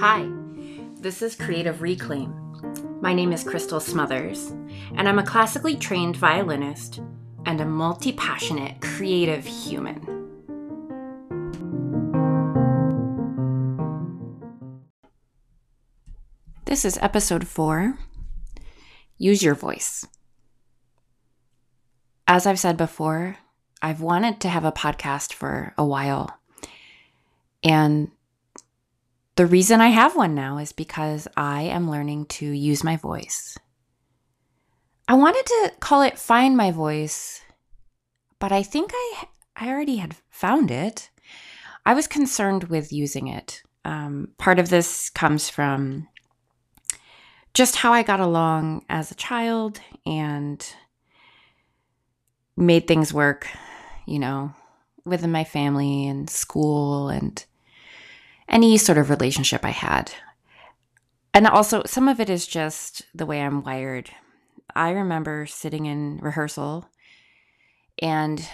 Hi, this is Creative Reclaim. My name is Crystal Smothers, and I'm a classically trained violinist and a multi passionate creative human. This is episode four Use Your Voice. As I've said before, I've wanted to have a podcast for a while. And the reason I have one now is because I am learning to use my voice. I wanted to call it Find My Voice, but I think I, I already had found it. I was concerned with using it. Um, part of this comes from just how I got along as a child and made things work, you know, within my family and school and any sort of relationship I had. And also, some of it is just the way I'm wired. I remember sitting in rehearsal and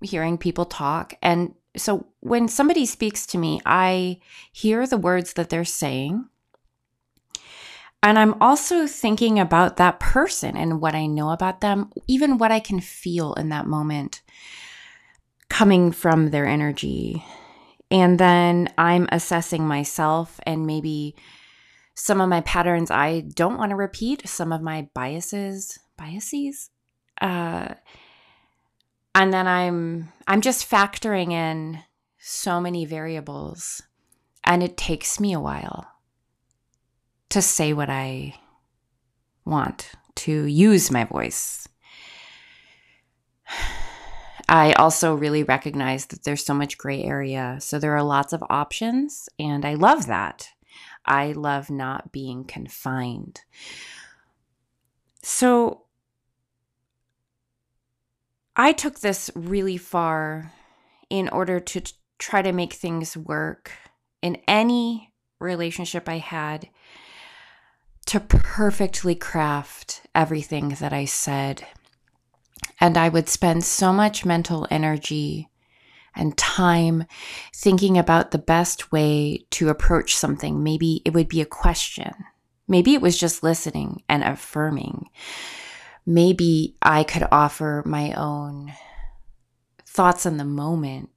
hearing people talk. And so when somebody speaks to me, I hear the words that they're saying. And I'm also thinking about that person and what I know about them, even what I can feel in that moment coming from their energy and then I'm assessing myself and maybe some of my patterns I don't want to repeat, some of my biases, biases. Uh, and then I'm I'm just factoring in so many variables and it takes me a while to say what I want, to use my voice. I also really recognize that there's so much gray area. So there are lots of options, and I love that. I love not being confined. So I took this really far in order to try to make things work in any relationship I had to perfectly craft everything that I said and I would spend so much mental energy and time thinking about the best way to approach something. Maybe it would be a question. Maybe it was just listening and affirming. Maybe I could offer my own thoughts in the moment.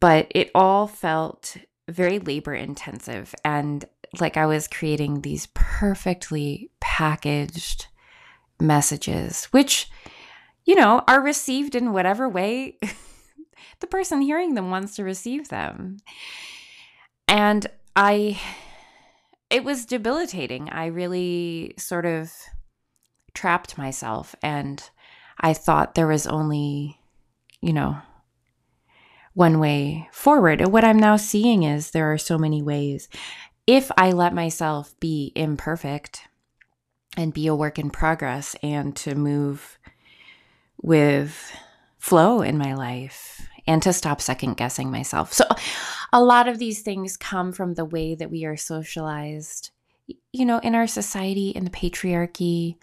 But it all felt very labor intensive and like I was creating these perfectly packaged messages, which you know, are received in whatever way the person hearing them wants to receive them. And I, it was debilitating. I really sort of trapped myself and I thought there was only, you know, one way forward. And what I'm now seeing is there are so many ways. If I let myself be imperfect and be a work in progress and to move with flow in my life and to stop second guessing myself. So, a lot of these things come from the way that we are socialized, you know, in our society, in the patriarchy,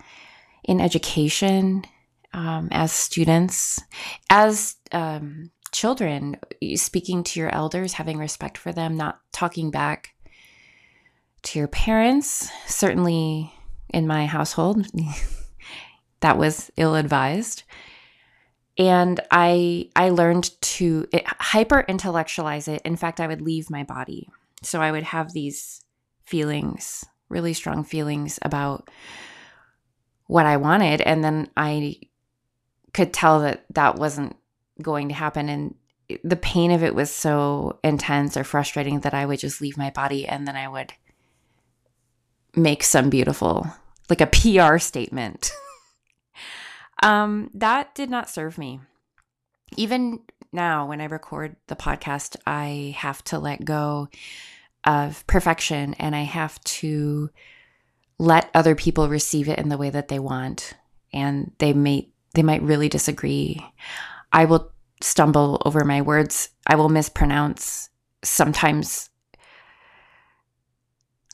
in education, um, as students, as um, children, speaking to your elders, having respect for them, not talking back to your parents. Certainly in my household, that was ill advised and i i learned to hyper intellectualize it. In fact i would leave my body. So i would have these feelings really strong feelings about what i wanted. And then i could tell that that wasn't going to happen. And the pain of it was so intense or frustrating that i would just leave my body and then i would make some beautiful like a pr statement Um, that did not serve me. Even now, when I record the podcast, I have to let go of perfection and I have to let other people receive it in the way that they want. And they may they might really disagree. I will stumble over my words. I will mispronounce. Sometimes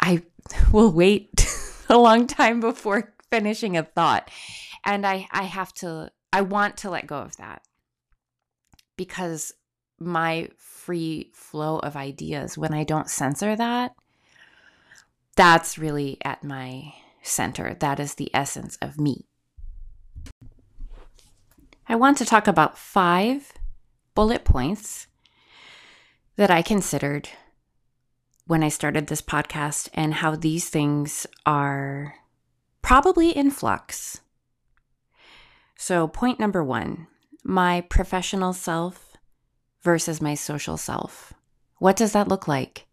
I will wait a long time before finishing a thought and i i have to i want to let go of that because my free flow of ideas when i don't censor that that's really at my center. That is the essence of me. I want to talk about five bullet points that I considered when I started this podcast and how these things are probably in flux. So, point number one my professional self versus my social self. What does that look like?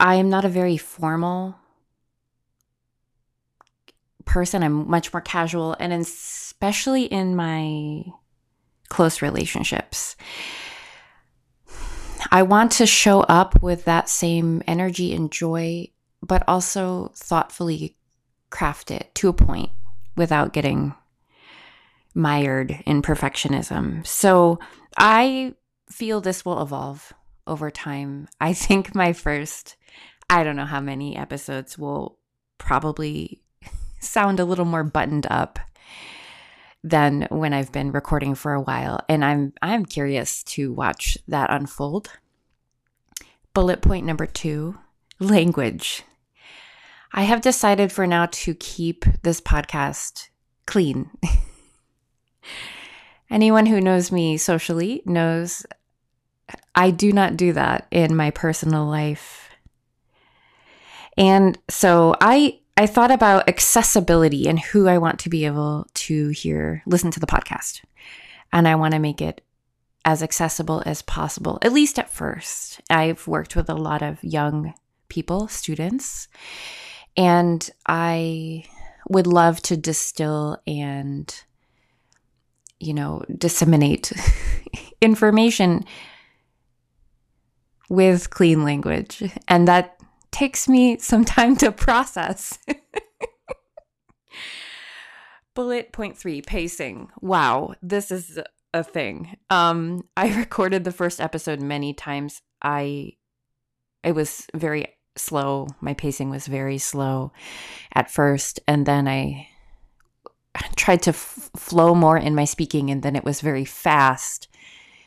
I am not a very formal person. I'm much more casual, and especially in my close relationships. I want to show up with that same energy and joy, but also thoughtfully craft it to a point without getting mired in perfectionism. So I feel this will evolve over time. I think my first, I don't know how many episodes will probably sound a little more buttoned up than when I've been recording for a while and I'm I'm curious to watch that unfold. Bullet point number 2, language. I have decided for now to keep this podcast clean. Anyone who knows me socially knows I do not do that in my personal life. And so I I thought about accessibility and who I want to be able to hear, listen to the podcast. And I want to make it as accessible as possible, at least at first. I've worked with a lot of young people, students, and I would love to distill and, you know, disseminate information with clean language. And that takes me some time to process. Bullet point three pacing. Wow, this is a thing. Um, I recorded the first episode many times. I, it was very slow. My pacing was very slow at first, and then I tried to f- flow more in my speaking, and then it was very fast.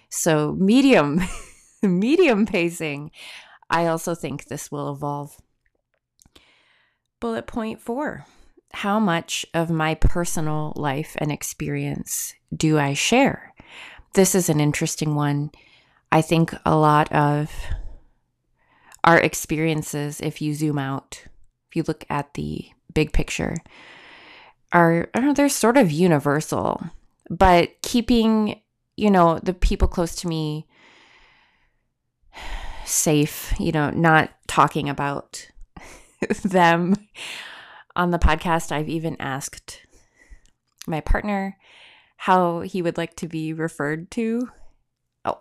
So medium, medium pacing. I also think this will evolve. Bullet point four How much of my personal life and experience do I share? This is an interesting one. I think a lot of our experiences, if you zoom out, if you look at the big picture, are, are they're sort of universal. But keeping, you know, the people close to me safe, you know, not talking about them on the podcast. I've even asked my partner how he would like to be referred to,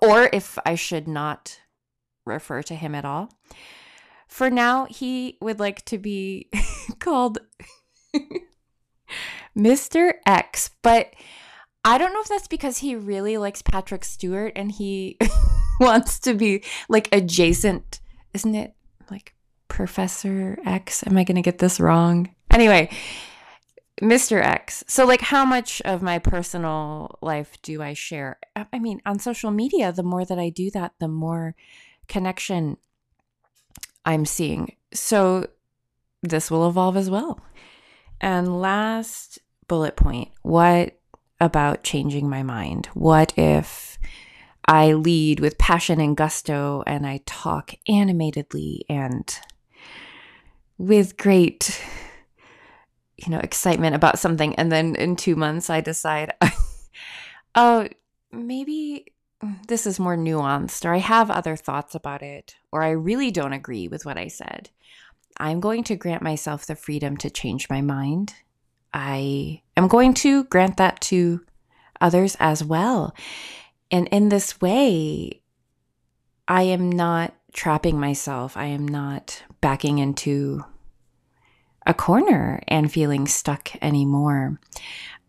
or if I should not refer to him at all. For now, he would like to be called Mr. X, but I don't know if that's because he really likes Patrick Stewart and he wants to be like adjacent, isn't it? Like Professor X. Am I going to get this wrong? Anyway, Mr. X. So, like, how much of my personal life do I share? I mean, on social media, the more that I do that, the more connection I'm seeing. So, this will evolve as well. And last bullet point what about changing my mind? What if I lead with passion and gusto and I talk animatedly and with great you know excitement about something and then in 2 months I decide oh maybe this is more nuanced or I have other thoughts about it or I really don't agree with what I said. I'm going to grant myself the freedom to change my mind. I am going to grant that to others as well. And in this way, I am not trapping myself. I am not backing into a corner and feeling stuck anymore.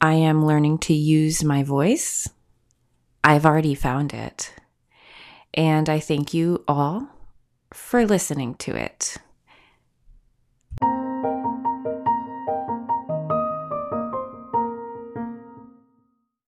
I am learning to use my voice. I've already found it. And I thank you all for listening to it.